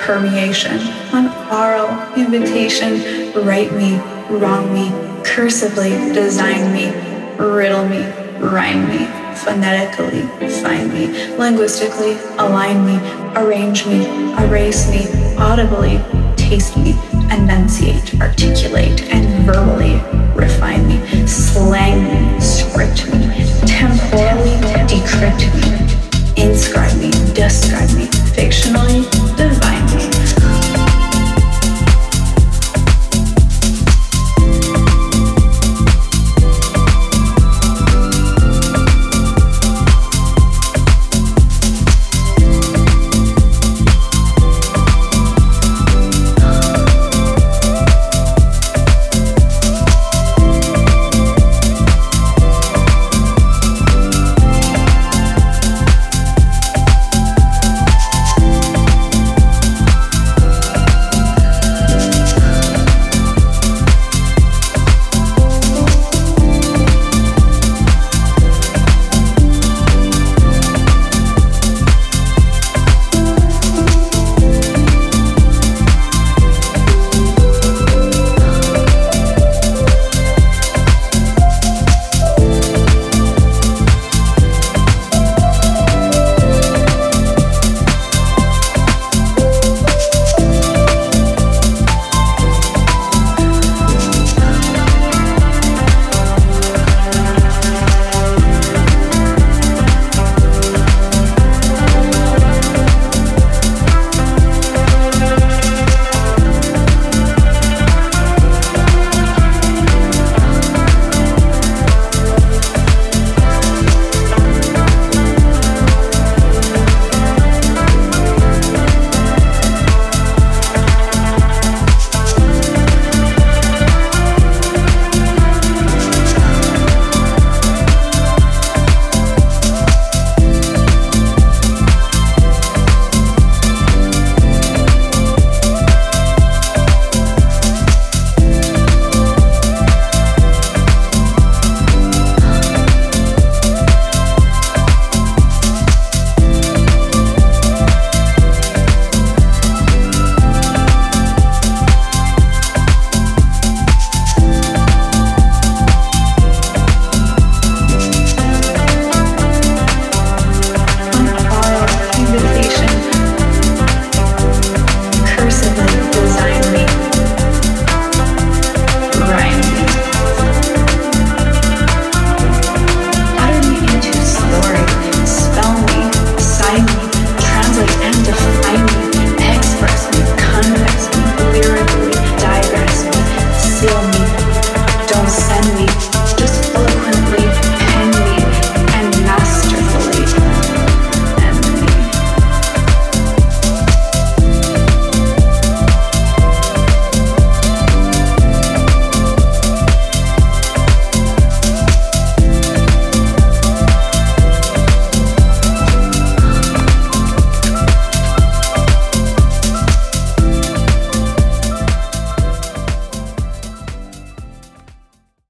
permeation, on aural invitation, Write me, wrong me, cursively design me, riddle me, rhyme me, phonetically find me, linguistically align me, arrange me, erase me, audibly taste me, enunciate, articulate, and verbally refine me, slang me, script me, temporally decrypt me, inscribe me, describe me fictionally divinely.